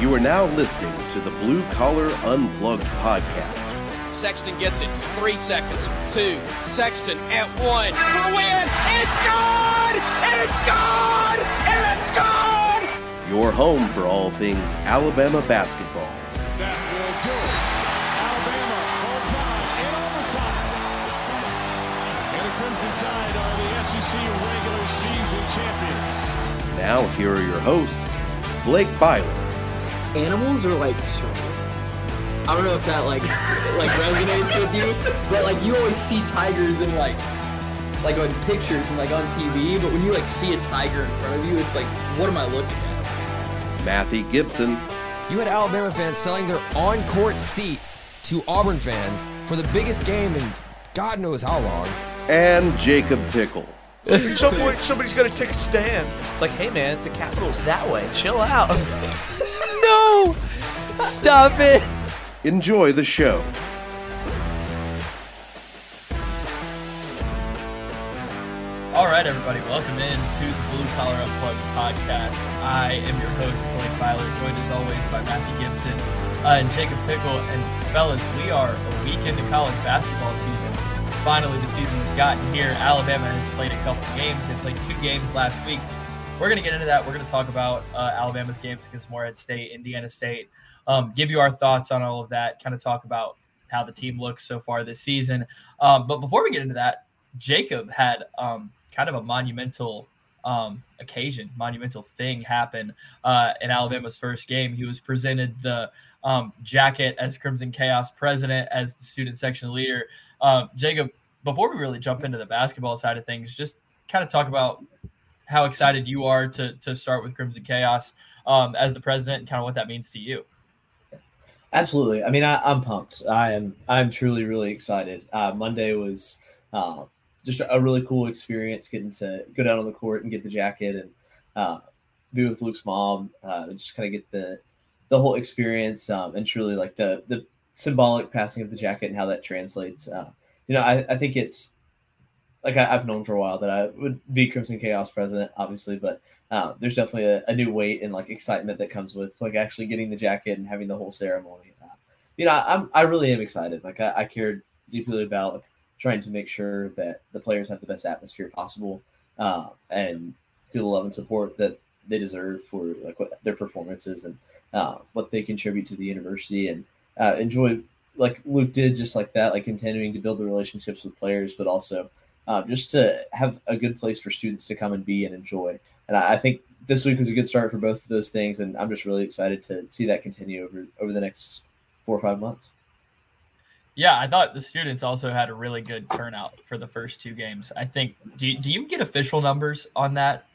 You are now listening to the Blue Collar Unplugged podcast. Sexton gets it. Three seconds. Two. Sexton at one. For the win. It's good! It's good! It's good! Your home for all things Alabama basketball. That will do it. Alabama holds on in overtime. And the Crimson Tide are the SEC regular season champions. Now, here are your hosts, Blake Byler, animals are like I don't know if that like like resonates with you, but like you always see tigers in like like on pictures and like on TV, but when you like see a tiger in front of you, it's like, what am I looking at? Matthew Gibson, You had Alabama fans selling their on-court seats to Auburn fans for the biggest game in God knows how long. and Jacob Pickle. At some point, somebody's got to take a stand. It's like, hey, man, the capital's that way. Chill out. No! Stop it! Enjoy the show. All right, everybody, welcome in to the Blue Collar Unplugged podcast. I am your host, Blake Filer, joined as always by Matthew Gibson uh, and Jacob Pickle. And fellas, we are a week into college basketball season. Finally, the season has gotten here. Alabama has played a couple games. They played two games last week. We're going to get into that. We're going to talk about uh, Alabama's games against Morehead State, Indiana State, um, give you our thoughts on all of that, kind of talk about how the team looks so far this season. Um, but before we get into that, Jacob had um, kind of a monumental um, occasion, monumental thing happen uh, in Alabama's first game. He was presented the um, jacket as Crimson Chaos president, as the student section leader. Um, Jacob, before we really jump into the basketball side of things, just kind of talk about how excited you are to to start with Crimson Chaos um, as the president and kind of what that means to you. Absolutely. I mean, I, I'm pumped. I am. I'm truly, really excited. Uh, Monday was uh, just a really cool experience, getting to go down on the court and get the jacket and uh, be with Luke's mom. Uh, just kind of get the the whole experience um, and truly like the the symbolic passing of the jacket and how that translates. Uh, you know, I, I think it's like I, I've known for a while that I would be Crimson Chaos president, obviously, but uh, there's definitely a, a new weight and like excitement that comes with like actually getting the jacket and having the whole ceremony. Uh, you know, I, I'm I really am excited. Like I, I cared deeply about like, trying to make sure that the players have the best atmosphere possible uh, and feel the love and support that they deserve for like what their performances and uh, what they contribute to the university and uh, enjoy like Luke did just like that, like continuing to build the relationships with players, but also uh, just to have a good place for students to come and be and enjoy. And I, I think this week was a good start for both of those things, and I'm just really excited to see that continue over over the next four or five months. Yeah, I thought the students also had a really good turnout for the first two games. I think. Do you, do you get official numbers on that?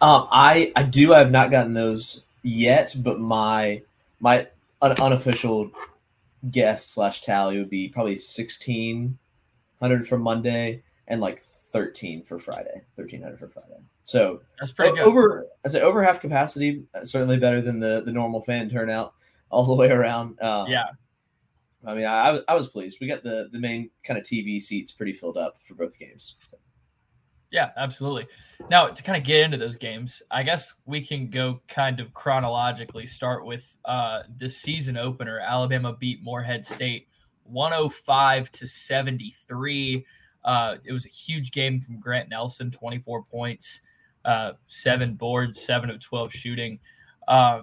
Um, I I do. I have not gotten those yet, but my my un- unofficial guess slash tally would be probably sixteen hundred for Monday and like thirteen for Friday. Thirteen hundred for Friday. So That's pretty good. over I say over half capacity. uh, Certainly better than the the normal fan turnout all the way around. Um, yeah, I mean, I, I was- pleased. We got the the main kind of TV seats pretty filled up for both games. So. yeah, absolutely. Now to kind of get into those games, I guess we can go kind of chronologically. Start with uh, the season opener. Alabama beat Morehead State 105 to 73. Uh, it was a huge game from Grant Nelson, 24 points, uh, seven boards, seven of 12 shooting. Uh,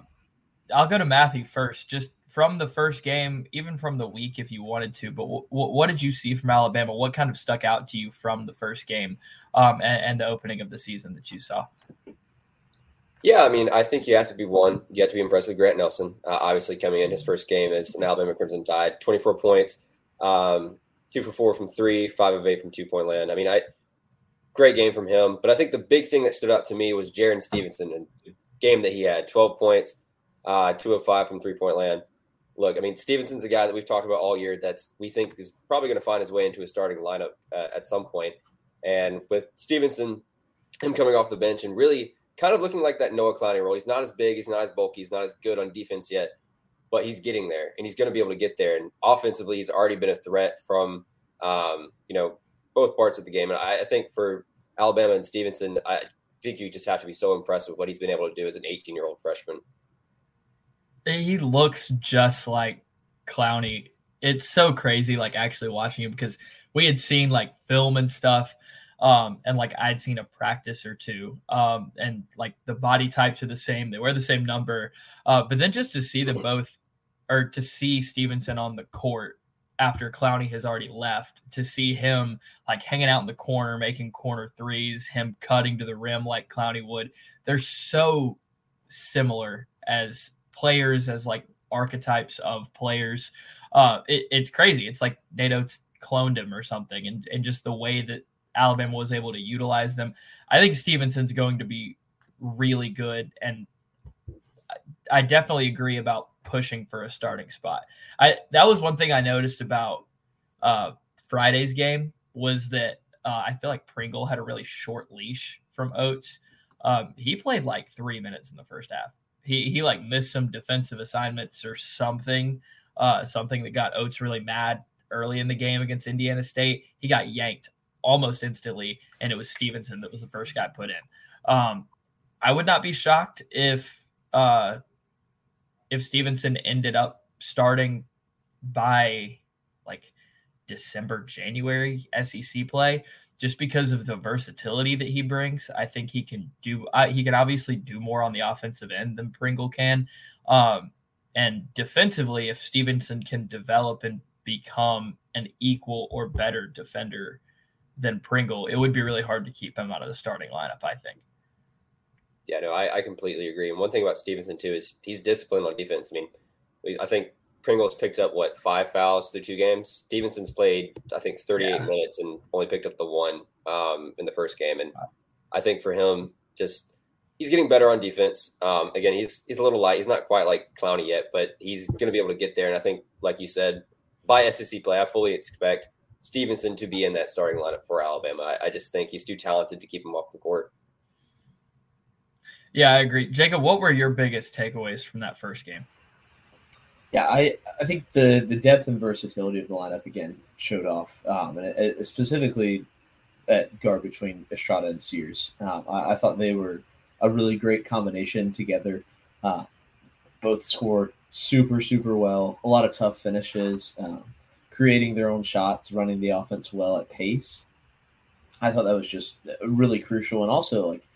I'll go to Matthew first, just from the first game, even from the week if you wanted to. But w- w- what did you see from Alabama? What kind of stuck out to you from the first game um, and, and the opening of the season that you saw? Yeah, I mean, I think you have to be one. You have to be impressed with Grant Nelson. Uh, obviously, coming in his first game as an Alabama Crimson Tide, 24 points, um, two for four from three, five of eight from two point land. I mean, I great game from him. But I think the big thing that stood out to me was Jarin Stevenson and the game that he had, 12 points, uh, two of five from three point land. Look, I mean, Stevenson's a guy that we've talked about all year. That's we think is probably going to find his way into a starting lineup uh, at some point. And with Stevenson, him coming off the bench and really kind of looking like that Noah Clowney role. He's not as big, he's not as bulky, he's not as good on defense yet, but he's getting there and he's going to be able to get there. And offensively, he's already been a threat from um, you know both parts of the game. And I, I think for Alabama and Stevenson, I think you just have to be so impressed with what he's been able to do as an 18 year old freshman. he looks just like Clowney. It's so crazy, like actually watching him because we had seen like film and stuff, um, and like I'd seen a practice or two, um, and like the body types are the same. They wear the same number, uh, but then just to see them both, or to see Stevenson on the court after Clowney has already left, to see him like hanging out in the corner, making corner threes, him cutting to the rim like Clowney would. They're so similar as players, as like archetypes of players. Uh, it, it's crazy. It's like NATO cloned him or something, and, and just the way that Alabama was able to utilize them. I think Stevenson's going to be really good, and I definitely agree about pushing for a starting spot. I that was one thing I noticed about uh, Friday's game was that uh, I feel like Pringle had a really short leash from Oats. Um, he played like three minutes in the first half. He he like missed some defensive assignments or something, uh, something that got Oats really mad early in the game against Indiana State. He got yanked almost instantly, and it was Stevenson that was the first guy put in. Um, I would not be shocked if uh, if Stevenson ended up starting by like December, January SEC play, just because of the versatility that he brings. I think he can do. Uh, he can obviously do more on the offensive end than Pringle can. Um, and defensively, if Stevenson can develop and become an equal or better defender than Pringle, it would be really hard to keep him out of the starting lineup. I think. Yeah, no, I, I completely agree. And one thing about Stevenson too is he's disciplined on defense. I mean, I think Pringle's picked up what five fouls through two games. Stevenson's played, I think, 38 yeah. minutes and only picked up the one um, in the first game. And I think for him, just he's getting better on defense. Um, again, he's he's a little light. He's not quite like Clowney yet, but he's going to be able to get there. And I think, like you said, by SEC play, I fully expect Stevenson to be in that starting lineup for Alabama. I, I just think he's too talented to keep him off the court. Yeah, I agree. Jacob, what were your biggest takeaways from that first game? Yeah, I, I think the, the depth and versatility of the lineup again showed off, um, and it, it specifically at guard between Estrada and Sears. Um, I, I, thought they were a really great combination together. Uh, both scored super super well, a lot of tough finishes, um, creating their own shots, running the offense well at pace. I thought that was just really crucial, and also like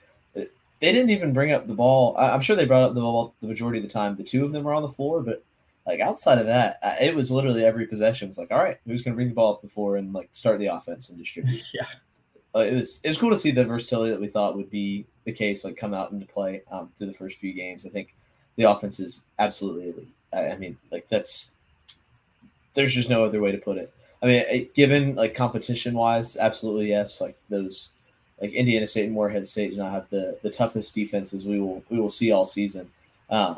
they didn't even bring up the ball. I'm sure they brought up the ball the majority of the time. The two of them were on the floor, but like outside of that, it was literally every possession was like, all right, who's going to bring the ball up the floor and like start the offense and distribute? yeah, uh, it was it was cool to see the versatility that we thought would be the case like come out into play um, through the first few games. I think the offense is absolutely elite. I, I mean, like that's there's just no other way to put it. I mean, given like competition wise, absolutely yes. Like those like Indiana State and Morehead State do not have the the toughest defenses we will we will see all season. Uh,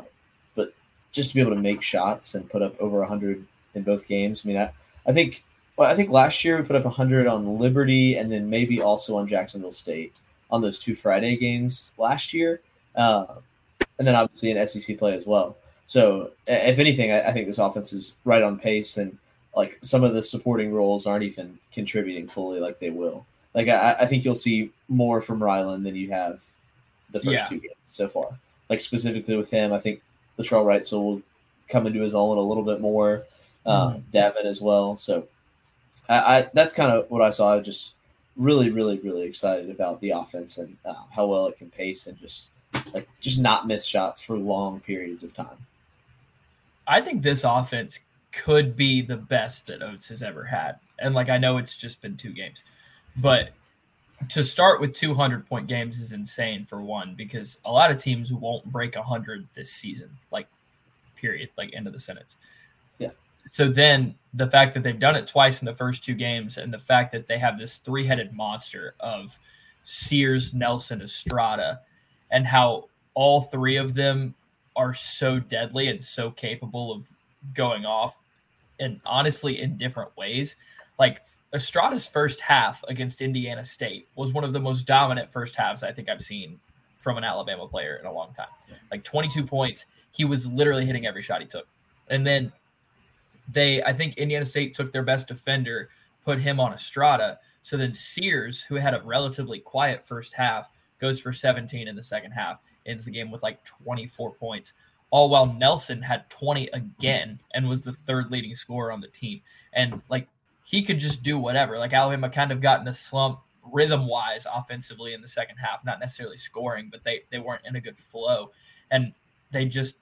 but just to be able to make shots and put up over hundred in both games, I mean, I, I think well, I think last year we put up hundred on Liberty and then maybe also on Jacksonville State on those two Friday games last year, uh, and then obviously in SEC play as well. So if anything, I, I think this offense is right on pace and like some of the supporting roles aren't even contributing fully like they will. Like I, I think you'll see more from Ryland than you have the first yeah. two games so far. Like specifically with him, I think Latrell Wrightsell will come into his own a little bit more. Uh, mm. Davin as well. So I, I that's kind of what I saw. I was just really, really, really excited about the offense and uh, how well it can pace and just like just not miss shots for long periods of time. I think this offense could be the best that Oats has ever had. And like I know it's just been two games, but to start with 200 point games is insane for one because a lot of teams won't break 100 this season like period like end of the sentence. Yeah. So then the fact that they've done it twice in the first two games and the fact that they have this three-headed monster of sears nelson estrada and how all three of them are so deadly and so capable of going off and honestly in different ways like Estrada's first half against Indiana State was one of the most dominant first halves I think I've seen from an Alabama player in a long time. Like 22 points. He was literally hitting every shot he took. And then they, I think Indiana State took their best defender, put him on Estrada. So then Sears, who had a relatively quiet first half, goes for 17 in the second half, ends the game with like 24 points. all while Nelson had 20 again and was the third leading scorer on the team. And like he could just do whatever. Like Alabama kind of got in a slump rhythm wise offensively in the second half, not necessarily scoring, but they they weren't in a good flow. And they just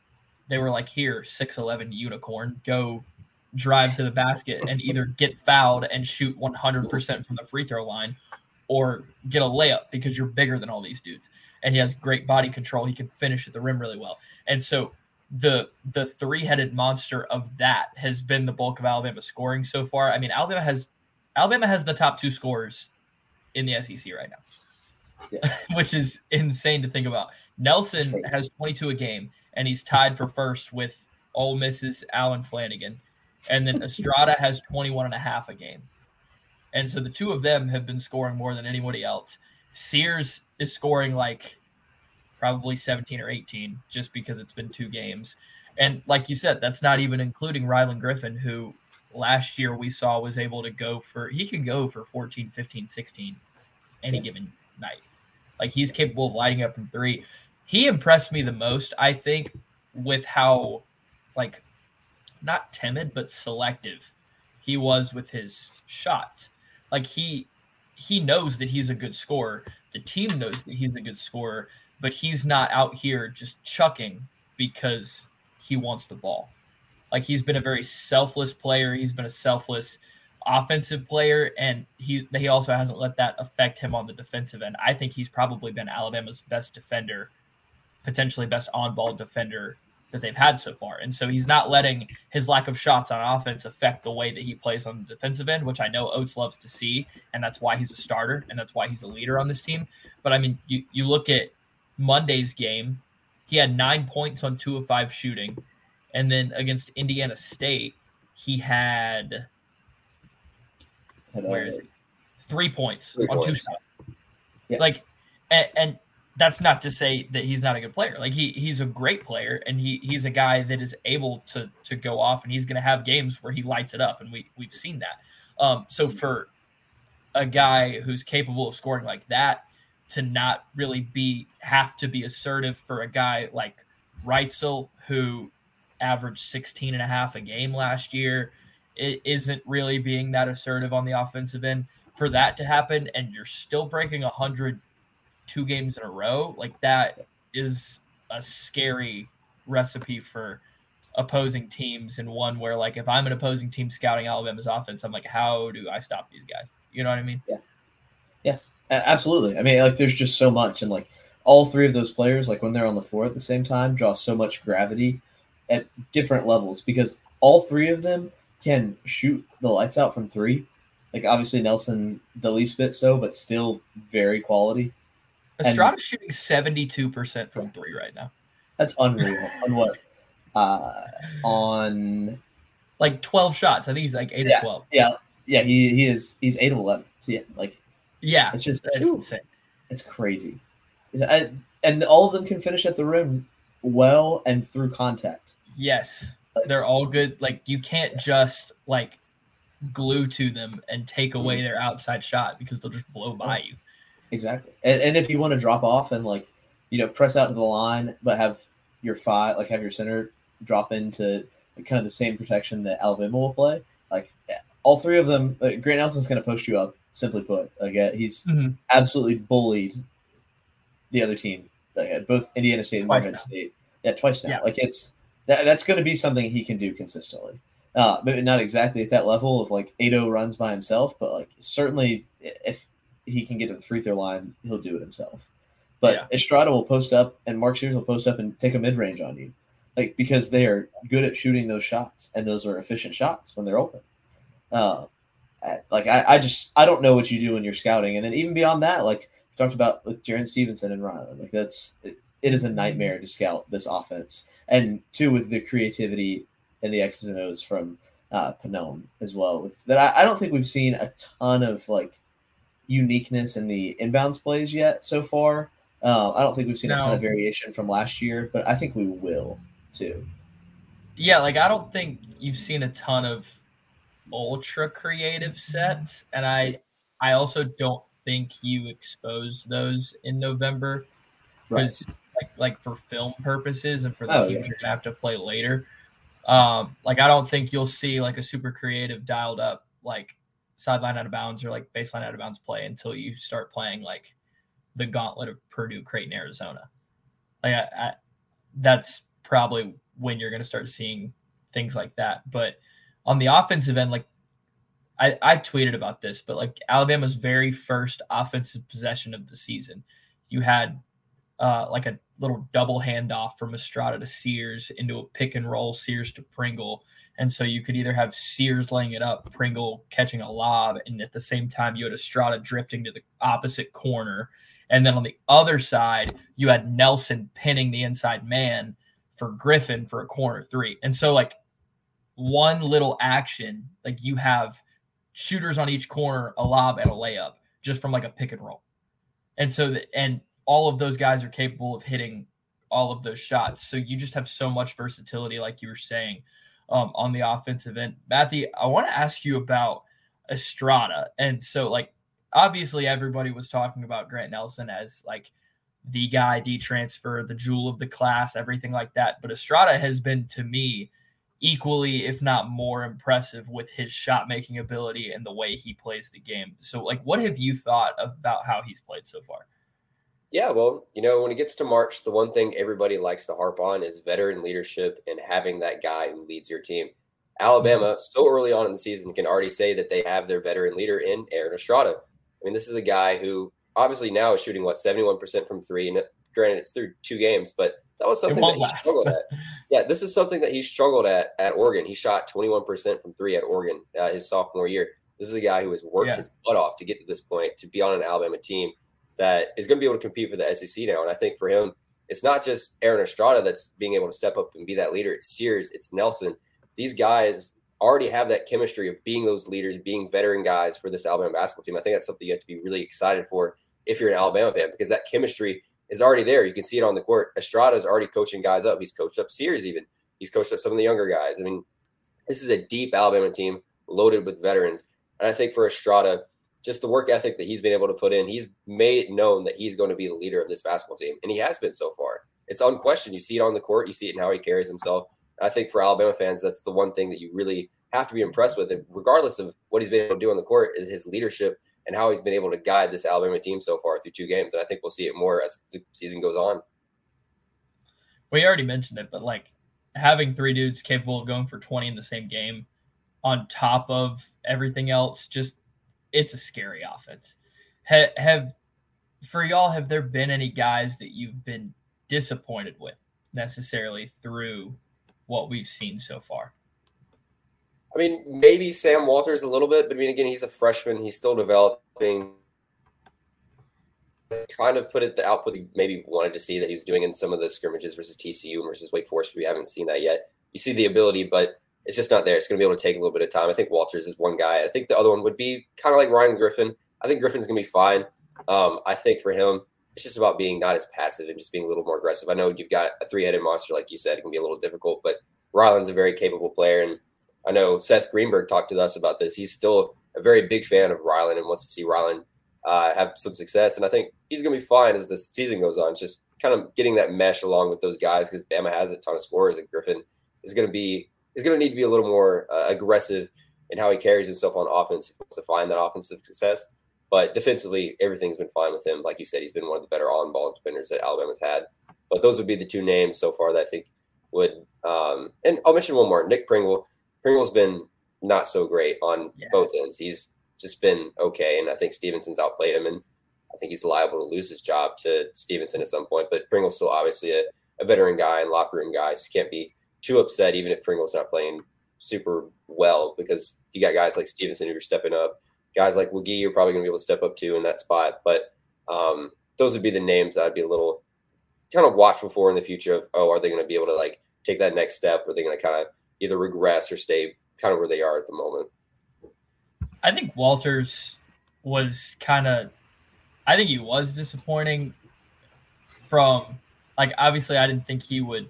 they were like, here, 6'11 unicorn, go drive to the basket and either get fouled and shoot 100% from the free throw line or get a layup because you're bigger than all these dudes. And he has great body control. He can finish at the rim really well. And so the the three-headed monster of that has been the bulk of Alabama scoring so far. I mean, Alabama has Alabama has the top two scorers in the SEC right now, yeah. which is insane to think about. Nelson has 22 a game, and he's tied for first with Ole Miss's Allen Flanigan, And then Estrada has 21 and a half a game. And so the two of them have been scoring more than anybody else. Sears is scoring like probably 17 or 18 just because it's been two games. And like you said, that's not even including Rylan Griffin, who last year we saw was able to go for, he can go for 14, 15, 16 any given night. Like he's capable of lighting up from three. He impressed me the most, I think, with how like not timid but selective he was with his shots. Like he he knows that he's a good scorer. The team knows that he's a good scorer, but he's not out here just chucking because he wants the ball. Like he's been a very selfless player. He's been a selfless offensive player, and he he also hasn't let that affect him on the defensive end. I think he's probably been Alabama's best defender, potentially best on ball defender that they've had so far. And so he's not letting his lack of shots on offense affect the way that he plays on the defensive end, which I know Oats loves to see. And that's why he's a starter and that's why he's a leader on this team. But I mean, you, you look at Monday's game, he had nine points on two of five shooting. And then against Indiana State, he had, where is it? Three points Three on points. two shots. Yeah. Like, and, and that's not to say that he's not a good player. Like he he's a great player and he he's a guy that is able to to go off and he's going to have games where he lights it up and we we've seen that. Um so for a guy who's capable of scoring like that to not really be have to be assertive for a guy like Wrightsell who averaged 16 and a half a game last year it isn't really being that assertive on the offensive end for that to happen and you're still breaking 100 two games in a row, like that is a scary recipe for opposing teams and one where like if I'm an opposing team scouting Alabama's offense, I'm like, how do I stop these guys? You know what I mean? Yeah. Yeah. Absolutely. I mean, like there's just so much and like all three of those players, like when they're on the floor at the same time, draw so much gravity at different levels because all three of them can shoot the lights out from three. Like obviously Nelson the least bit so, but still very quality. Estrada's shooting seventy two percent from three right now. That's unreal. on what? Uh, on like twelve shots. I think he's like eight yeah, or twelve. Yeah, yeah. He he is. He's eight of eleven. So yeah, like yeah, it's just it's insane. It's crazy. And, and all of them can finish at the rim well and through contact. Yes, they're all good. Like you can't just like glue to them and take away mm-hmm. their outside shot because they'll just blow by you. Exactly. And, and if you want to drop off and like, you know, press out to the line, but have your five, like have your center drop into kind of the same protection that Alabama will play, like all three of them, like Grant Nelson's going to post you up. Simply put, like uh, he's mm-hmm. absolutely bullied the other team, like, both Indiana State and Morehead State. Yeah, twice now. Yeah. Like it's that, that's going to be something he can do consistently. Uh, maybe not exactly at that level of like 8-0 runs by himself, but like certainly if he can get to the free throw line, he'll do it himself. But yeah. Estrada will post up and Mark Sears will post up and take a mid range on you. Like because they are good at shooting those shots and those are efficient shots when they're open. Uh, like I, I just I don't know what you do when you're scouting. And then even beyond that, like we talked about with Jarin Stevenson and Rylan, like that's it, it is a nightmare to scout this offense. And two with the creativity and the X's and O's from uh Pannone as well. With that I, I don't think we've seen a ton of like uniqueness in the inbounds plays yet so far. Uh, I don't think we've seen no. a ton of variation from last year, but I think we will too. Yeah, like I don't think you've seen a ton of ultra creative sets, and I I also don't think you expose those in November because right. like like for film purposes and for the Oh, teams yeah. you're gonna have to play later. Um, like I don't think you'll see like a super creative dialed up like sideline out of bounds or like baseline out of bounds play until you start playing like the gauntlet of Purdue, Creighton, Arizona. Like I, I, that's probably when you're going to start seeing things like that. But on the offensive end, like I, I tweeted about this, but like Alabama's very first offensive possession of the season, you had uh, like a little double handoff from Estrada to Sears into a pick and roll, Sears to Pringle. And so you could either have Sears laying it up, Pringle catching a lob, and at the same time you had Estrada drifting to the opposite corner. And then on the other side, you had Nelson pinning the inside man for Griffin for a corner three. And so like one little action, like you have shooters on each corner, a lob and a layup just from like a pick and roll. And so the, and all of those guys are capable of hitting all of those shots. So you just have so much versatility, like you were saying, um, on the offensive end. Matthew, I want to ask you about Estrada. And so, like, obviously, everybody was talking about Grant Nelson as like the guy, D transfer, the jewel of the class, everything like that. But Estrada has been to me equally, if not more, impressive with his shot making ability and the way he plays the game. So, like, what have you thought about how he's played so far? Yeah, well, you know, when it gets to March, the one thing everybody likes to harp on is veteran leadership and having that guy who leads your team. Alabama, mm-hmm. so early on in the season, can already say that they have their veteran leader in Aaron Estrada. I mean, this is a guy who obviously now is shooting what 71% from three. And granted, it's through two games, but that was something that he last. struggled at. Yeah, this is something that he struggled at at Oregon. He shot 21% from three at Oregon uh, his sophomore year. This is a guy who has worked Yeah. his butt off to get to this point to be on an Alabama team that is going to be able to compete for the SEC now. And I think for him, it's not just Aaron Estrada that's being able to step up and be that leader. It's Sears, it's Nelson. These guys already have that chemistry of being those leaders, being veteran guys for this Alabama basketball team. I think that's something you have to be really excited for if you're an Alabama fan because that chemistry is already there. You can see it on the court. Estrada is already coaching guys up. He's coached up Sears even. He's coached up some of the younger guys. I mean, this is a deep Alabama team loaded with veterans. And I think for Estrada, just the work ethic that he's been able to put in, he's made it known that he's going to be the leader of this basketball team. And he has been so far. It's unquestioned. You see it on the court, you see it in how he carries himself. I think for Alabama fans, that's the one thing that you really have to be impressed with. And regardless of what he's been able to do on the court, is his leadership and how he's been able to guide this Alabama team so far through two games. And I think we'll see it more as the season goes on. We already mentioned it, but like having three dudes capable of going for 20 in the same game on top of everything else, just it's a scary offense. Ha- have for y'all, have there been any guys that you've been disappointed with necessarily through what we've seen so far? I mean, maybe Sam Walters a little bit, but I mean, again, he's a freshman. He's still developing. Kind of put it the output he maybe wanted to see that he was doing in some of the scrimmages versus TCU versus Wake Forest. We haven't seen that yet. You see the ability, but it's just not there. It's going to be able to take a little bit of time. I think Walters is one guy. I think the other one would be kind of like Rylan Griffin. I think Griffin's going to be fine. Um, I think for him, it's just about being not as passive and just being a little more aggressive. I know you've got a three-headed monster, like you said, it can be a little difficult, but Ryland's a very capable player, and I know Seth Greenberg talked to us about this. He's still a very big fan of Ryland and wants to see Ryland uh, have some success. And I think he's going to be fine as the season goes on. It's just kind of getting that mesh along with those guys because Bama has a ton of scorers, and Griffin is going to be is going to need to be a little more uh, aggressive in how he carries himself on offense to find that offensive success. But defensively, everything's been fine with him. Like you said, he's been one of the better on-ball defenders that Alabama's had. But those would be the two names so far that I think would. Um, and I'll mention one more: Nick Pringle. Pringle's been not so great on Yeah. both ends. He's just been okay, and I think Stevenson's outplayed him, and I think he's liable to lose his job to Stevenson at some point. But Pringle's still obviously a, a veteran guy and locker room guy, so you can't be too upset even if Pringle's not playing super well because you got guys like Stevenson who are stepping up. Guys like Wiggy you're probably going to be able to step up to in that spot. But um, those would be the names that I'd be a little kind of watchful for in the future of, oh, are they going to be able to like take that next step? Or are they going to kind of either regress or stay kind of where they are at the moment? I think Walters was kind of, I think he was disappointing from, like, obviously, I didn't think he would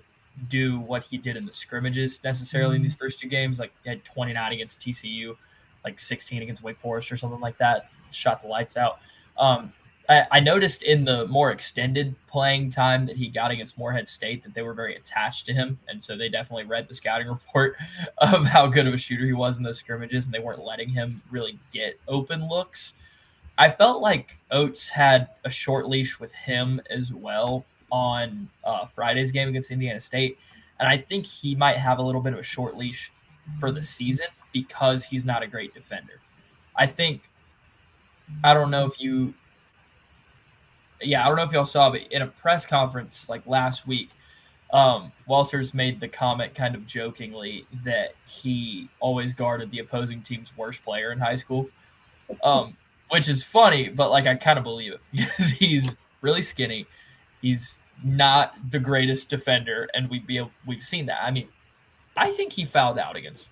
do what he did in the scrimmages necessarily in these first two games. Like, he had 29 against TCU, like 16 against Wake Forest or something like that, shot the lights out. Um, I, I noticed in the more extended playing time that he got against Morehead State that they were very attached to him, and so they definitely read the scouting report of how good of a shooter he was in those scrimmages, and they weren't letting him really get open looks. I felt like Oats had a short leash with him as well on uh, Friday's game against Indiana State, and I think he might have a little bit of a short leash for the season because he's not a great defender. I think I don't know if you yeah, I don't know if y'all saw, but in a press conference like last week, um, Walters made the comment kind of jokingly that he always guarded the opposing team's worst player in high school, um, which is funny, but like I kind of believe it because he's really skinny. He's not the greatest defender, and we'd be we've seen that. I mean, I think he fouled out against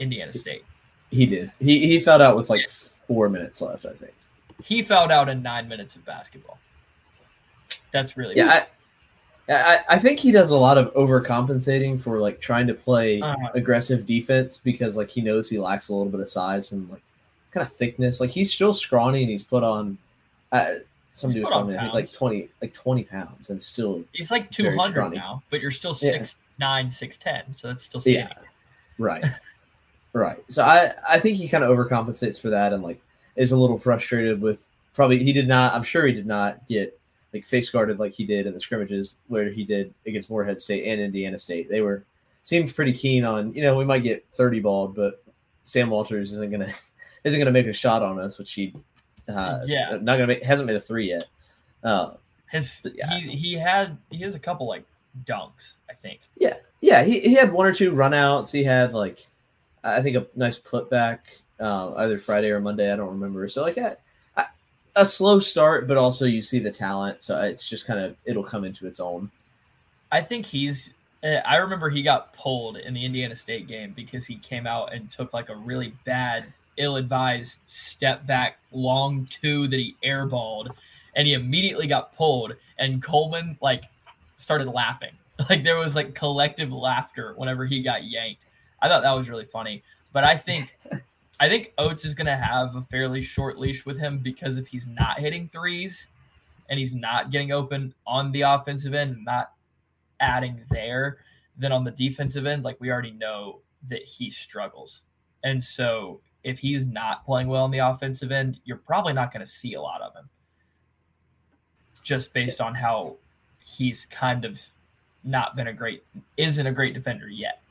Indiana State. He did. He he fouled out with like four minutes left, I think. He fouled out in nine minutes of basketball. That's really yeah. I, I, I think he does a lot of overcompensating for like trying to play Uh-huh. aggressive defense because like he knows he lacks a little bit of size and like kind of thickness. Like he's still scrawny and he's put on. Uh, was telling me I think like twenty like twenty pounds and still He's like 200 now, but you're still six Yeah. nine, six ten, so that's still. Yeah. Right. right. So I I think he kind of overcompensates for that and like is a little frustrated with probably he did not I'm sure he did not get like face guarded like he did in the scrimmages where he did against Morehead State and Indiana State. They were seemed pretty keen on, you know, we might get 30 balled, but Sam Walters isn't gonna isn't gonna make a shot on us, which he uh Yeah. not gonna make hasn't made a three yet. Uh His Yeah. he, he had he has a couple like dunks, I think. Yeah, yeah, he, he had one or two runouts. He had like I think a nice putback uh, either Friday or Monday. I don't remember. So like a, a, slow start, but also you see the talent. So it's just kind of it'll come into its own. I think he's. uh, I remember he got pulled in the Indiana State game because he came out and took like a really bad, ill-advised step back long two that he airballed, and he immediately got pulled. And Coleman like started laughing. Like there was like collective laughter whenever he got yanked. I thought that was really funny. But I think I think Oats is gonna have a fairly short leash with him because if he's not hitting threes and he's not getting open on the offensive end not adding there, then on the defensive end, like we already know that he struggles. And so if he's not playing well on the offensive end, you're probably not going to see a lot of him. Just based on how he's kind of not been a great isn't a great defender yet.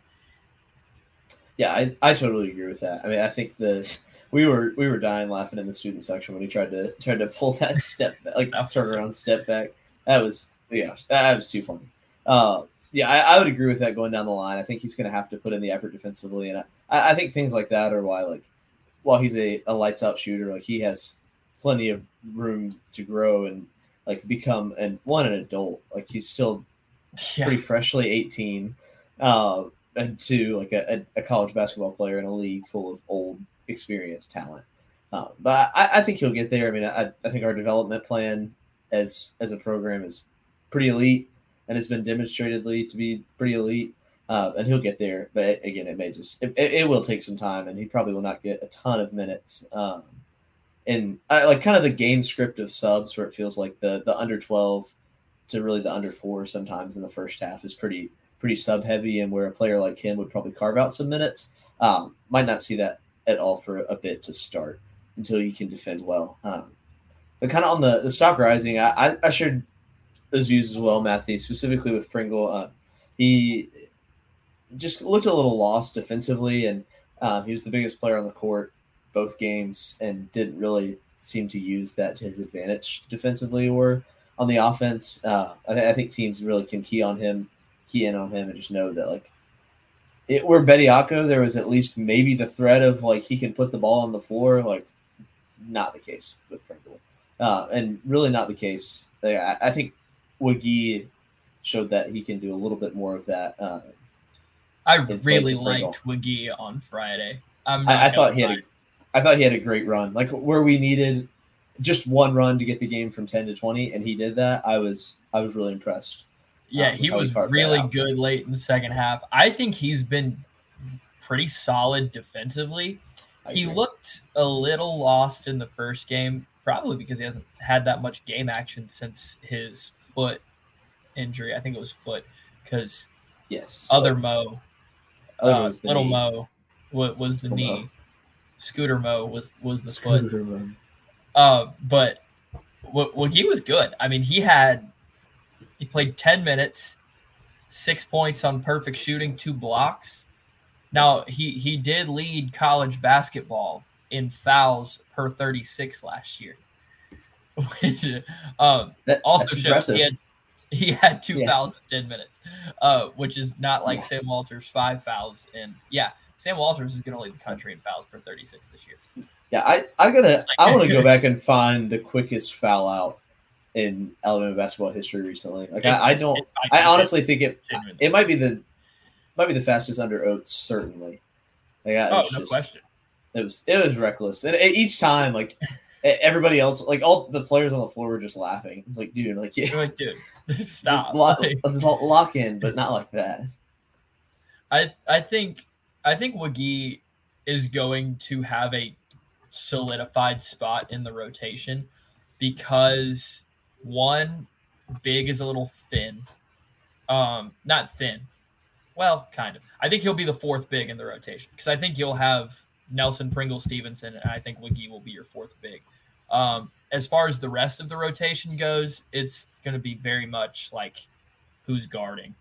Yeah, I, I totally agree with that. I mean, I think the we were we were dying laughing in the student section when he tried to tried to pull that step back, like turn around step back. That was yeah, that was too funny. Uh, yeah, I, I would agree with that going down the line. I think he's going to have to put in the effort defensively, and I, I think things like that are why like while he's a, a lights out shooter, like he has plenty of room to grow and like become and one an adult. Like he's still Yeah. pretty freshly 18 uh, and two like a, a, college basketball player in a league full of old experienced talent. Um, but I, I think he'll get there. I mean I, I think our development plan as as a program is pretty elite and has been demonstratedly to be pretty elite uh, and he'll get there. But again it may just it, it, will take some time and he probably will not get a ton of minutes um, and I, like kind of the game script of subs where it feels like the the under 12 to really the under four sometimes in the first half is pretty pretty sub heavy and where a player like him would probably carve out some minutes um, might not see that at all for a bit to start until you can defend well um, but kind of on the the stock rising I, I, I shared those views as well Matthew specifically with Pringle uh, he just looked a little lost defensively and um, he was the biggest player on the court both games and didn't really seem to use that to his advantage defensively or on the offense. Uh, I, I think teams really can key on him, key in on him, and just know that like it where Bediako, there was at least maybe the threat of like he can put the ball on the floor. Like not the case with Pringle, uh, and really not the case. Like, I, I think Wiggy showed that he can do a little bit more of that. Uh, I really liked Wiggy on Friday. I, I thought he had a, I thought he had a great run. Like where we needed just one run to get the game from ten to twenty, and he did that. I was I was really impressed. Yeah, um, he was really out. good late in the second half. I think he's been pretty solid defensively. He looked a little lost in the first game probably because he hasn't had that much game action since his foot injury. I think it was foot because Yes. other Mo, Other uh, was the little knee. Mo, wa- was the Little knee. Mo. Scooter Mo was was the foot. Mo. Uh, but what what he was good. I mean, he had he played ten minutes, six points on perfect shooting, two blocks. Now he he did lead college basketball in fouls per thirty six last year. Which um, That- also that's shows he had he had two Yeah. fouls in ten minutes, uh, which is not like Yeah. Sam Walters five fouls. And yeah, Sam Walters is going to lead the country in fouls per thirty six this year. Yeah, I I gotta I want to go back and find the quickest foul out in Alabama basketball history recently. Like I, I don't. It I be honestly think it genuine. it might be the might be the fastest under Oats certainly. Like I, Oh, no just- question. It was it was reckless, and it- each time like everybody else, like all the players on the floor were just laughing. It's like, dude, like yeah, like, dude, stop. lock, lock in, but not like that. I I think I think Wague is going to have a solidified spot in the rotation because one, big is a little thin. Um, not thin. Well, kind of. I think he'll be the fourth big in the rotation because I think you'll have Nelson Pringle Stevenson, and I think Wague will be your fourth big. Um, as far as the rest of the rotation goes, it's going to be very much like who's guarding.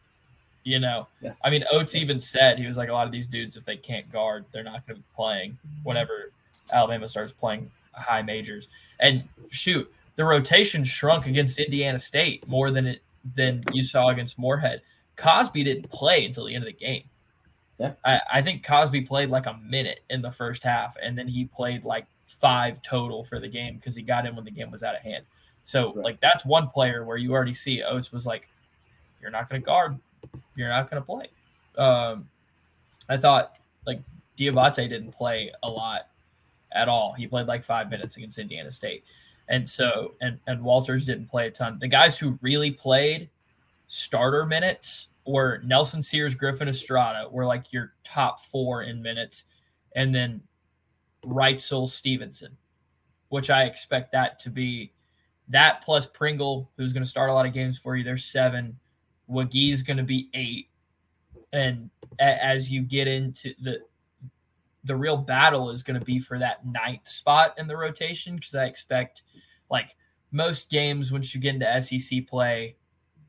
You know, Yeah. I mean, Oats even said he was like a lot of these dudes, if they can't guard, they're not going to be playing whenever Alabama starts playing high majors. And shoot, the rotation shrunk against Indiana State more than it than you saw against Morehead. Cosby didn't play until the end of the game. Yeah. I, I think Cosby played like a minute in the first half, and then he played like five total for the game because he got in when the game was out of hand. So Right. like that's one player where you already see Oats was like, "You're not going to guard, you're not going to play." Um, I thought like Dioubate didn't play a lot at all. He played like five minutes against Indiana State, and so and and Walters didn't play a ton. The guys who really played starter minutes were Nelson Sears, Griffin Estrada were like your top four in minutes, and then Wrightsell Stevenson, which I expect that to be that plus Pringle, who's going to start a lot of games for you. There's seven. Wague's going to be eight, and a- as you get into the the real battle is going to be for that ninth spot in the rotation because I expect like most games once you get into SEC play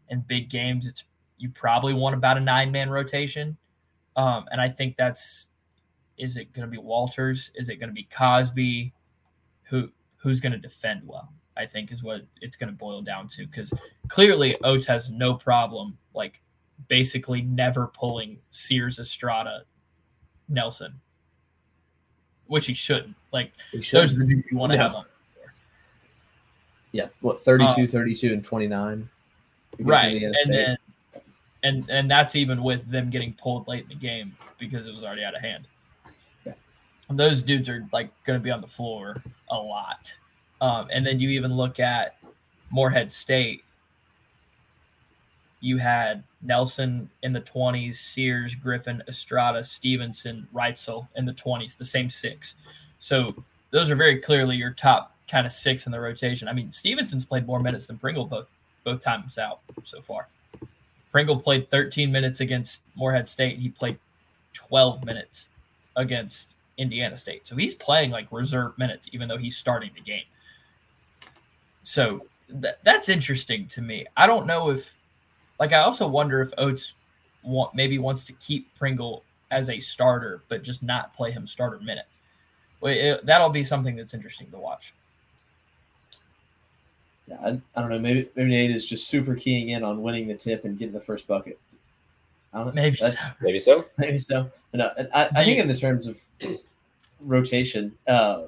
and big games, it's you probably want about a nine man rotation. Um, and I think that's is it going to be Walters? Is it going to be Cosby? Who who's going to defend well? I think is what it's going to boil down to because clearly Oats has no problem like basically never pulling Sears, Estrada, Nelson, which he shouldn't. Like We should. those are the dudes you want to No. have on. yeah, what 32, Uh, 32, and 29. right Indiana and State. then and and that's even with them getting pulled late in the game because it was already out of hand Yeah. And those dudes are like going to be on the floor a lot um, and then you even look at morehead state you had nelson in the 20s sears griffin estrada stevenson wrightsell in the 20s the same six so those are very clearly your top kind of six in the rotation i mean stevenson's played more minutes than pringle both both times out so far. Pringle played 13 minutes against Morehead State. He played 12 minutes against Indiana State. So he's playing like reserve minutes, even though he's starting the game. So th- that's interesting to me. I don't know if, like, I also wonder if Oats want, maybe wants to keep Pringle as a starter, but just not play him starter minutes. Well, it, that'll be something that's interesting to watch. Yeah, I, I don't know. Maybe maybe Nate is just super keying in on winning the tip and getting the first bucket. I don't know. Maybe so. Maybe so. maybe so. No, I, I think in the terms of rotation, uh,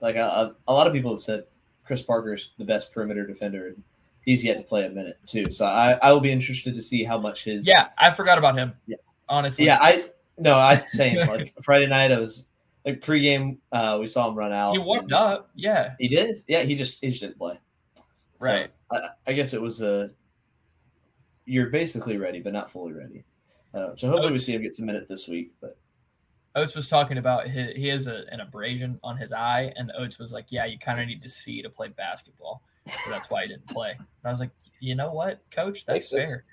like a, a lot of people have said Kris Parker's the best perimeter defender, and he's yet to play a minute too. So I, I will be interested to see how much his Yeah, I forgot about him. Yeah. Honestly. yeah I no I same like Friday night I was like pregame uh we saw him run out. He warmed up. Yeah. He did. Yeah, he just he just didn't play. So, Right. I, I guess it was a. You're basically ready, but not fully ready. Uh, so hopefully we see him get some minutes this week. But Oats was talking about his, he has a, an abrasion on his eye, and Oats was like, "Yeah, you kind of need to see to play basketball, so that's why he didn't play." And I was like, "You know what, Coach? That's sense. fair."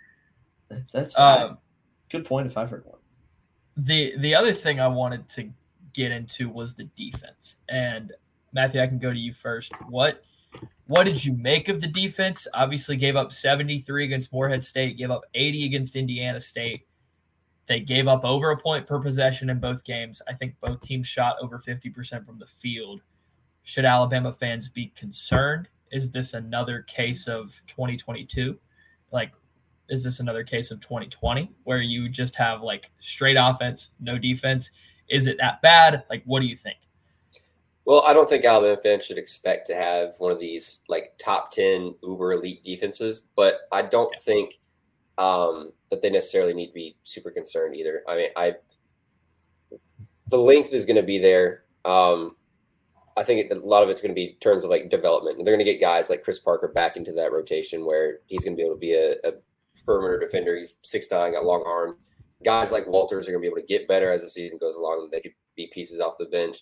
That's Um, good point. If I've heard one. the the other thing I wanted to get into was the defense. And Matthew, I can go to you first. What what did you make of the defense? Obviously, gave up 73 against Morehead State, gave up 80 against Indiana State. They gave up over a point per possession in both games. I think both teams shot over 50% from the field. Should Alabama fans be concerned? Is this another case of 2022? Like, is this another case of 2020 where you just have like straight offense, no defense? Is it that bad? Like, what do you think? Well, I don't think Alabama fans should expect to have one of these like top 10 uber elite defenses, but I don't think um, that they necessarily need to be super concerned either. I mean, I the length is going to be there. Um, I think a lot of it's going to be in terms of like development. They're going to get guys like Kris Parker back into that rotation where he's going to be able to be a, a perimeter defender. He's six nine, got long arms. Guys like Walters are going to be able to get better as the season goes along. They could be pieces off the bench.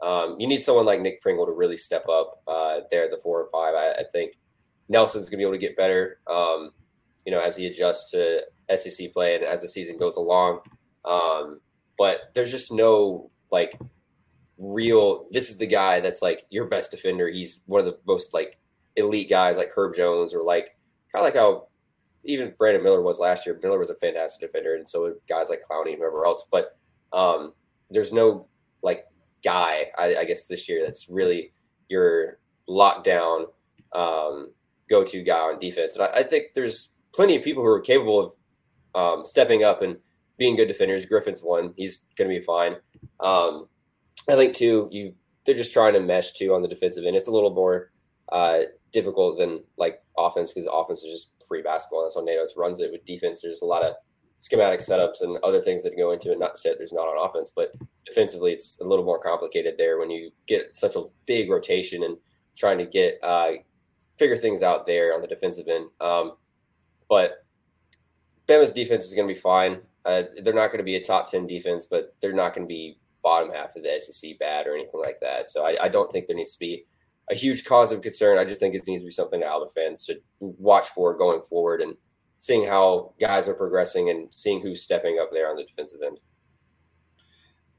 Um, you need someone like Nick Pringle to really step up uh, there at the four and five. I, I think Nelson's going to be able to get better, um, you know, as he adjusts to SEC play and as the season goes along. Um, but there's just no like real. This is the guy that's like your best defender. He's one of the most like elite guys, like Herb Jones, or like kind of like how even Brandon Miller was last year. Miller was a fantastic defender, and so guys like Clowney and whoever else. But um, there's no like guy, I, I guess, this year that's really your lockdown um, go-to guy on defense. And I, I, think there's plenty of people who are capable of um, stepping up and being good defenders. Griffin's one; he's going to be fine. Um, I think too, you they're just trying to mesh too on the defensive end. It's a little more uh, difficult than like offense because offense is just free basketball. That's how Nate Oats runs it. With defense, there's a lot of schematic setups and other things that go into it. Not that there's not on offense, but defensively, it's a little more complicated there when you get such a big rotation and trying to get uh, figure things out there on the defensive end. Um, but Bama's defense is going to be fine. Uh, they're not going to be a top ten defense, but they're not going to be bottom half of the SEC bad or anything like that. So I, I don't think there needs to be a huge cause of concern. I just think it needs to be something that Alabama fans should watch for going forward and seeing how guys are progressing and seeing who's stepping up there on the defensive end.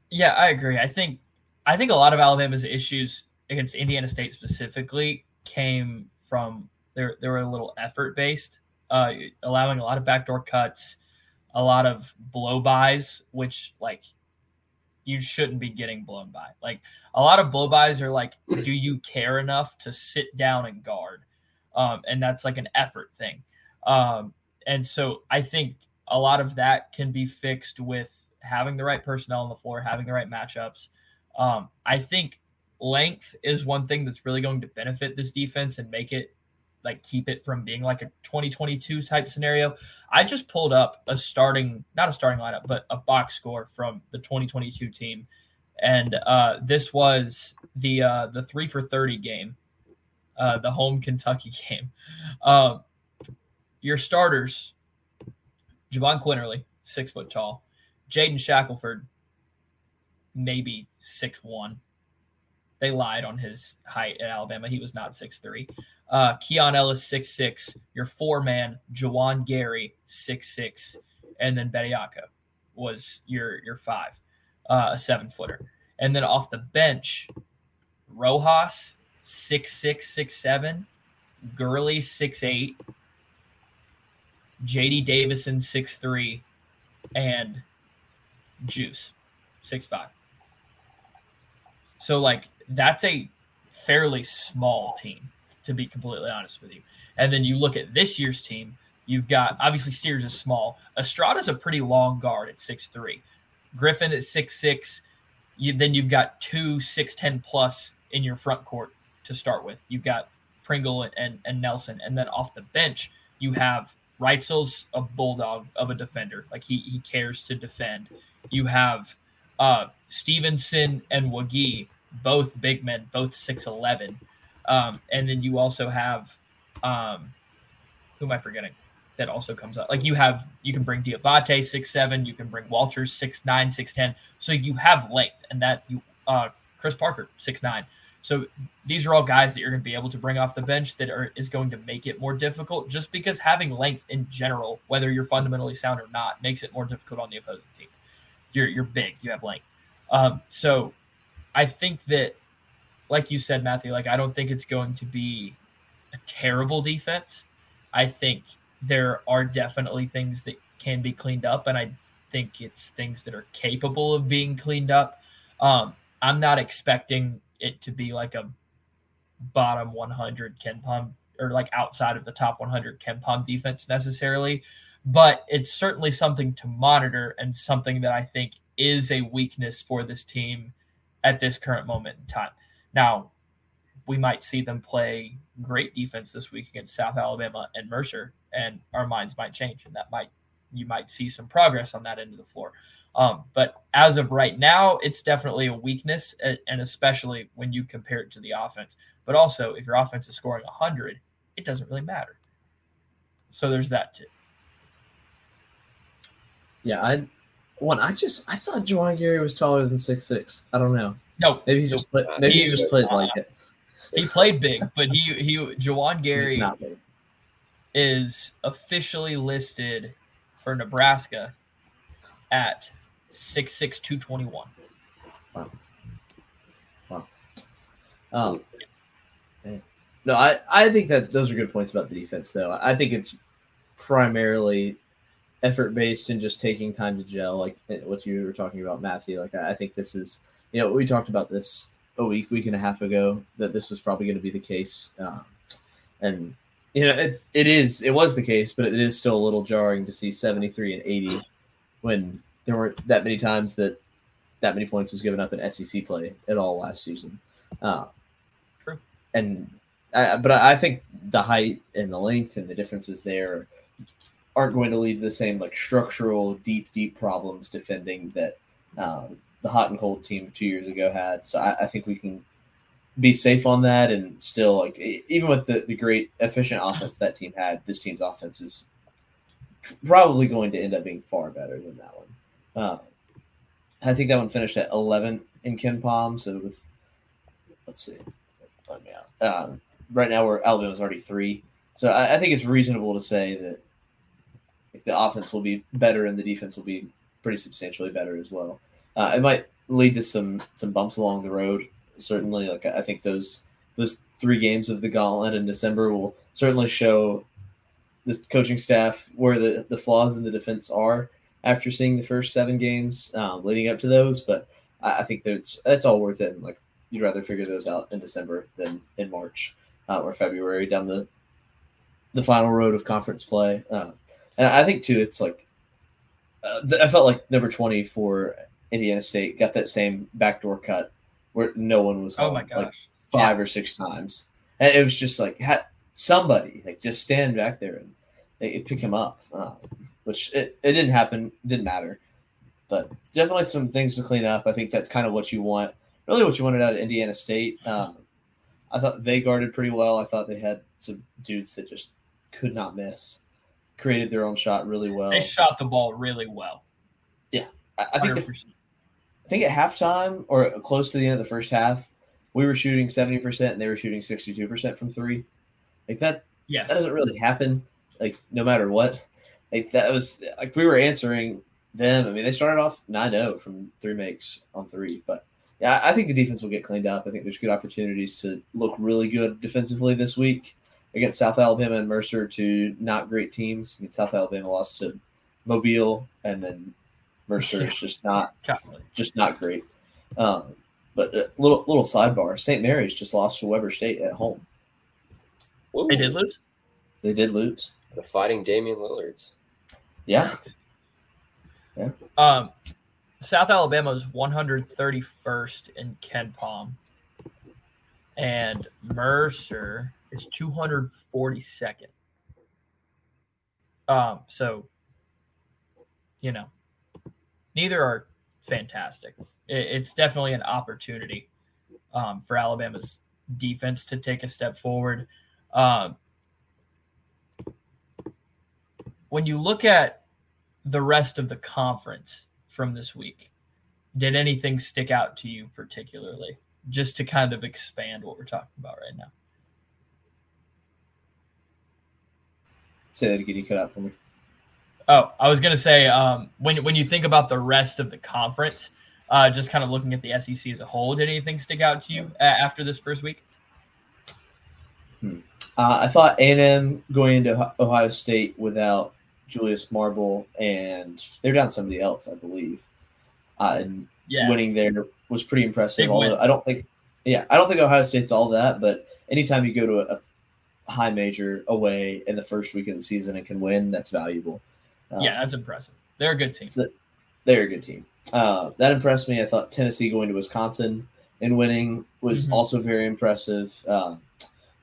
Yeah, I agree. I think I think a lot of Alabama's issues against Indiana State specifically came from they they were a little effort based, uh, allowing a lot of backdoor cuts, a lot of blow bys, which like you shouldn't be getting blown by. Like a lot of blow bys are like, do you care enough to sit down and guard? Um, and that's like an effort thing. Um, and so I think a lot of that can be fixed with having the right personnel on the floor, having the right matchups. Um, I think length is one thing that's really going to benefit this defense and make it like keep it from being like a 2022 type scenario. I just pulled up a starting, not a starting lineup, but a box score from the 2022 team, and uh, this was the uh, the three for 30 game, uh, the home Kentucky game. Um, your starters, Jahvon Quinerly, six foot tall, Jaden Shackelford, maybe six one. They lied on his height at Alabama. He was not six three. Uh, Keon Ellis, six six. Your four man, Juwan Gary, six six, and then Bediako was your your five, uh, a seven footer. And then off the bench, Rojas, six six six seven, Gurley, six eight, JD Davison, six three, and Juice, six five. So like that's a fairly small team to be completely honest with you. And then you look at this year's team, you've got obviously Sears is small. Estrada's a pretty long guard at six three. Griffin at six six. You then you've got two six ten plus in your front court to start with. You've got Pringle and, and, and Nelson, and then off the bench you have Wrightsell's a bulldog of a defender. Like he he cares to defend. You have uh, Stevenson and Wague, both big men, both six eleven. Um, and then you also have um, who am I forgetting? that also comes up. Like you have, you can bring Dioubate six seven, you can bring Walters six nine, six ten. So you have length, and that you uh, Kris Parker six nine. So these are all guys that you're going to be able to bring off the bench that are is going to make it more difficult. Just because having length in general, whether you're fundamentally sound or not, makes it more difficult on the opposing team. You're you're big, you have length. Um, so I think that, like you said, Matthew, like I don't think it's going to be a terrible defense. I think there are definitely things that can be cleaned up, and I think it's things that are capable of being cleaned up. Um, I'm not expecting it to be like a bottom 100 KenPom or like outside of the top 100 KenPom defense necessarily, but it's certainly something to monitor and something that I think is a weakness for this team at this current moment in time. Now, we might see them play great defense this week against South Alabama and Mercer, and our minds might change, and that might you might see some progress on that end of the floor. Um, but as of right now, it's definitely a weakness, and especially when you compare it to the offense. But also, if your offense is scoring 100, it doesn't really matter. So there's that too. Yeah, I one. I just I thought Juwan Gary was taller than six six. I don't know. No, maybe he just played, maybe he, he just played uh, like it. He played big, but he he Juwan Gary is officially listed for Nebraska at six six two twenty one. Wow. Wow. Um, no, I, I think that those are good points about the defense, though. I think it's primarily effort based and just taking time to gel, like eh, what you were talking about, Matthew. Like, I think this is, you know, we talked about this a week, week and a half ago that this was probably going to be the case. Um, and, you know, it, it is, it was the case, but it is still a little jarring to see 73 and 80 when there weren't that many times that that many points was given up in SEC play at all last season. Uh, True. And I, but I think the height and the length and the differences there aren't going to lead to the same like structural deep deep problems defending that um, the hot and cold team two years ago had. So I, I, think we can be safe on that and still like even with the, the great efficient offense that team had, this team's offense is probably going to end up being far better than that one. Uh, I think that one finished at 11 in KenPom. So with, let's see, let me out. Um, right now, we're Alabama's already three. So I, I, think it's reasonable to say that the offense will be better and the defense will be pretty substantially better as well. Uh, it might lead to some some bumps along the road. Certainly, like I think those those three games of the gauntlet in December will certainly show the coaching staff where the, the flaws in the defense are after seeing the first seven games um, leading up to those. But I, I think that's that's all worth it. And like you'd rather figure those out in December than in March uh, or February down the the final road of conference play. Uh, and I think too, it's like uh, I felt like number twenty for Indiana State got that same backdoor cut where no one was home, oh my gosh. like five yeah. or six times, and it was just like had somebody like just stand back there and they, pick him up. Uh, which it, it didn't happen, didn't matter. But definitely some things to clean up. I think that's kind of what you want, really what you wanted out of Indiana State. Um, I thought they guarded pretty well. I thought they had some dudes that just could not miss, created their own shot really well. They shot the ball really well. Yeah, I, I think. The, I think at halftime or close to the end of the first half, we were shooting seventy percent and they were shooting sixty-two percent from three. Like that. Yes. That doesn't really happen. Like no matter what. Like that was like we were answering them. I mean, they started off 9-0 from three makes on three, but yeah, I think the defense will get cleaned up. I think there's good opportunities to look really good defensively this week against South Alabama and Mercer, two not great teams. I mean, South Alabama lost to Mobile, and then Mercer is just not just not great. Um, but a little little sidebar: St. Mary's just lost to Weber State at home. They did lose. They did lose. The Fighting Damian Lillards. Yeah. Yeah. Um, South Alabama is 131st in KenPom, and Mercer is 242nd. Um, so, you know, neither are fantastic. It, it's definitely an opportunity um, for Alabama's defense to take a step forward. Um, when you look at the rest of the conference from this week, did anything stick out to you particularly? Just to kind of expand what we're talking about right now. Say that again. You cut out for me. Oh, I was gonna say um, when when you think about the rest of the conference, uh, just kind of looking at the SEC as a whole, did anything stick out to you uh, after this first week? Hmm. Uh, I thought A&M going into Ohio State without Julius Marble and they're down somebody else, I believe. Uh, and Yeah. winning there was pretty impressive. Although. I don't think, yeah, I don't think Ohio State's all that. But anytime you go to a, a high major away in the first week of the season and can win, that's valuable. Um, yeah, that's impressive. They're a good team. so they're a good team. Uh, that impressed me. I thought Tennessee going to Wisconsin and winning was Mhm. also very impressive. Uh,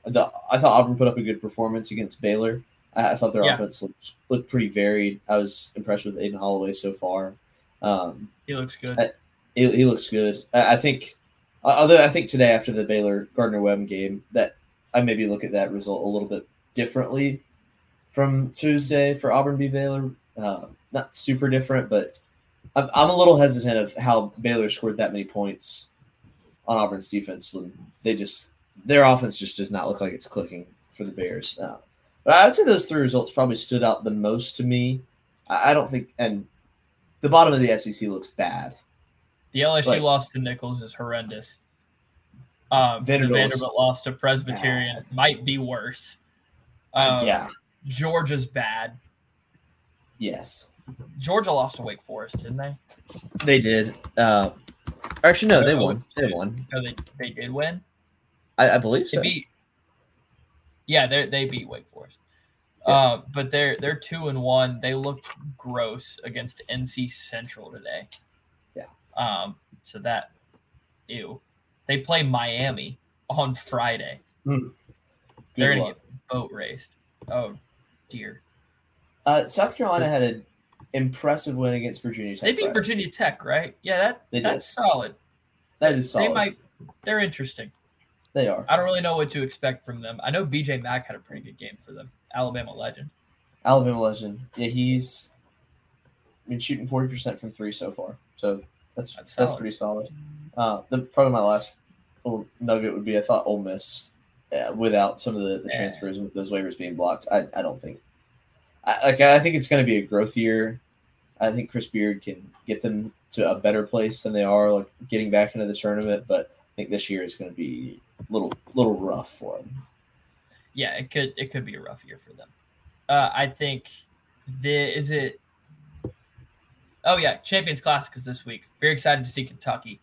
the, I thought Auburn put up a good performance against Baylor. I, I thought their Yeah. offense looked, looked pretty varied. I was impressed with Aden Holloway so far. Um, He looks good. I- he, he looks good. I, I think, although I think today after the Baylor Gardner Webb game, that I maybe look at that result a little bit differently from Tuesday for Auburn v Baylor. Uh, not super different, but I'm, I'm a little hesitant of how Baylor scored that many points on Auburn's defense when they just their offense just does not look like it's clicking for the Bears. Uh, but I would say those three results probably stood out the most to me. I, I don't think, and the bottom of the SEC looks bad. The LSU Like- loss to Nicholls is horrendous. Um, the Vanderbilt Vanderbilt loss to Presbyterian bad. might be worse. Um, yeah. Georgia's bad. Yes, Georgia lost to Wake Forest, didn't they? they did. Uh, actually, no, they Oh, won. They won. No, they they did win. I, I believe They so. beat. Yeah, they they beat Wake Forest. Yeah. Uh, but they're they're two and one. They looked gross against NC Central today. Yeah. Um. So that, ew. They play Miami on Friday. Good they're gonna luck. get boat raced. Oh, dear. Uh, South Carolina had an impressive win against Virginia Tech. They beat Friday. Virginia Tech, right? Yeah, that They did. that's solid. That is solid. They might. They're interesting. They are. I don't really know what to expect from them. I know BJ Mack had a pretty good game for them. Alabama legend. Alabama legend. Yeah, he's been shooting forty percent from three so far. So that's That's that's, pretty solid. Uh, the probably my last nugget would be I thought Ole Miss uh, without some of the, the transfers with those waivers being blocked. I, I don't think. I, like I think it's going to be a growth year. I think Chris Beard can get them to a better place than they are, like getting back into the tournament. But I think this year is going to be a little little rough for them. Yeah, it could it could be a rough year for them. Uh, I think the is it. Oh yeah, Champions Classic is this week. Very excited to see Kentucky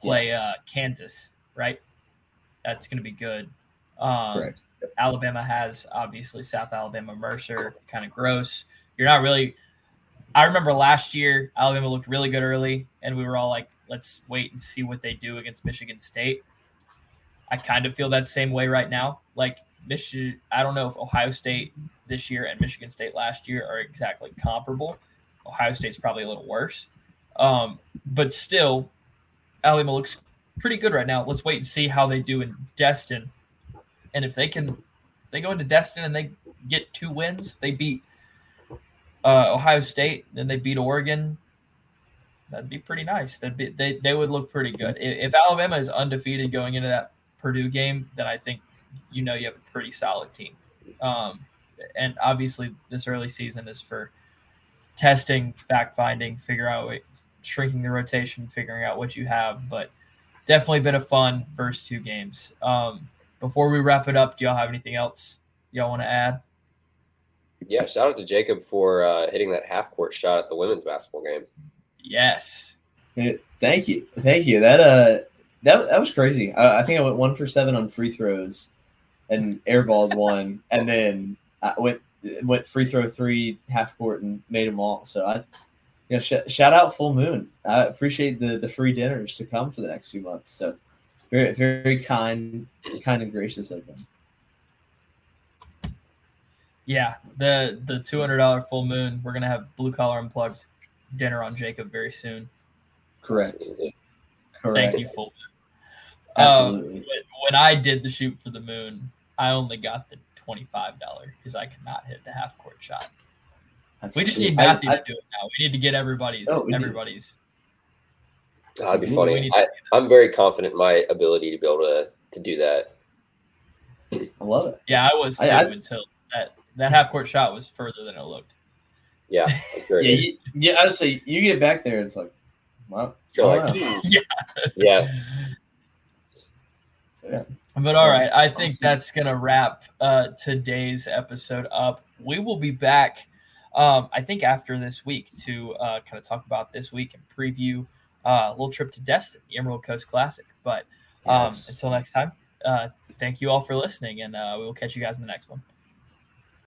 play Yes. uh, Kansas. Right, that's going to be good. Um, Correct. Alabama has obviously South Alabama Mercer, kind of gross. You're not really. I remember last year Alabama looked really good early, and we were all like, "Let's wait and see what they do against Michigan State." I kind of feel that same way right now. Like Michigan, I don't know if Ohio State this year and Michigan State last year are exactly comparable. Ohio State's probably a little worse, um, but still, Alabama looks pretty good right now. Let's wait and see how they do in Destin, and if they can, they go into Destin and they get two wins. They beat uh, Ohio State, then they beat Oregon. That'd be pretty nice. That'd be they, they would look pretty good. If, if Alabama is undefeated going into that Purdue game, then I think you know you have a pretty solid team. Um, and obviously, this early season is for testing, fact finding, figure out shrinking the rotation, figuring out what you have. But definitely been a fun first two games. Um, before we wrap it up, do y'all have anything else y'all want to add? Yeah, shout out to Jacob for uh, hitting that half court shot at the women's basketball game. Yes. Thank you, thank you. That uh, that that was crazy. I, I think I went one for seven on free throws, and airballed one, and then I went went free throw three half court and made them all. So I, you know, sh- shout out Full Moon. I appreciate the the free dinners to come for the next few months. So very very kind kind and gracious of them. Yeah, the the two hundred dollar full moon. We're gonna have blue collar unplugged dinner on Jacob very soon. Correct. Absolutely. Correct. Thank you, full moon. Um, Absolutely. when, when I did the shoot for the moon, I only got the twenty five dollar because I could not hit the half court shot. That's We just need I- Matthew I- to do it now. We need to get everybody's Oh, we do. everybody's. That'd be We- funny. we I, I'm very confident in my ability to be able to to do that. I love it. Yeah, I was too I- I- until that that half court shot was further than it looked. Yeah, that's very Yeah, you, yeah. I would say you get back there, it's like, wow. You're like, don't. Yeah. yeah, But all right, I think that's gonna wrap uh, today's episode up. We will be back, um, I think, after this week to uh, kind of talk about this week and preview uh, a little trip to Destin, the Emerald Coast Classic. But um, Yes. until next time, uh, thank you all for listening, and uh, we will catch you guys in the next one.